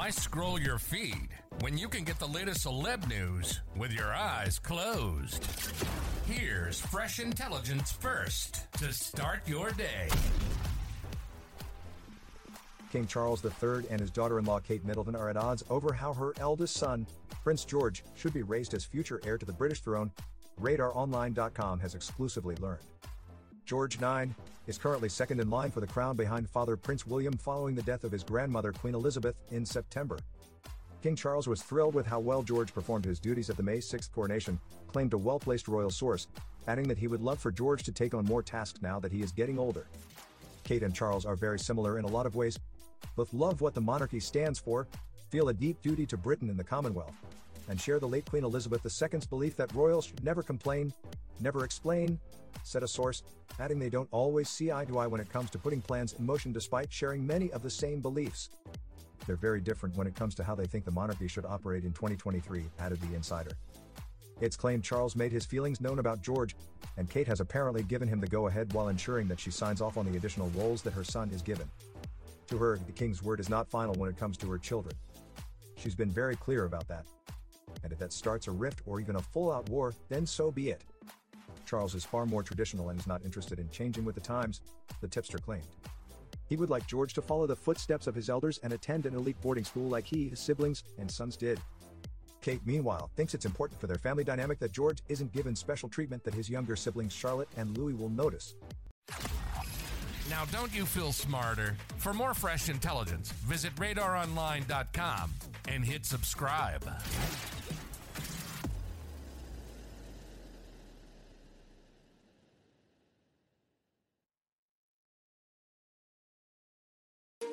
Why scroll your feed when you can get the latest celeb news with your eyes closed? Here's fresh intelligence first to start your day. King Charles III and his daughter in law Kate Middleton are at odds over how her eldest son, Prince George, should be raised as future heir to the British throne, RadarOnline.com has exclusively learned. George IX is currently second in line for the crown behind father Prince William following the death of his grandmother Queen Elizabeth in September. King Charles was thrilled with how well George performed his duties at the May 6th coronation, claimed a well placed royal source, adding that he would love for George to take on more tasks now that he is getting older. Kate and Charles are very similar in a lot of ways. Both love what the monarchy stands for, feel a deep duty to Britain and the Commonwealth, and share the late Queen Elizabeth II's belief that royals should never complain, never explain, said a source, adding they don't always see eye to eye when it comes to putting plans in motion despite sharing many of the same beliefs. They're very different when it comes to how they think the monarchy should operate in 2023, added the insider. It's claimed Charles made his feelings known about George, and Kate has apparently given him the go ahead while ensuring that she signs off on the additional roles that her son is given. To her, the king's word is not final when it comes to her children. She's been very clear about that. And if that starts a rift or even a full out war, then so be it. Charles is far more traditional and is not interested in changing with the times, the tipster claimed. He would like George to follow the footsteps of his elders and attend an elite boarding school like he, his siblings, and sons did. Kate, meanwhile, thinks it's important for their family dynamic that George isn't given special treatment that his younger siblings Charlotte and Louis will notice. Now, don't you feel smarter? For more fresh intelligence, visit radaronline.com and hit subscribe.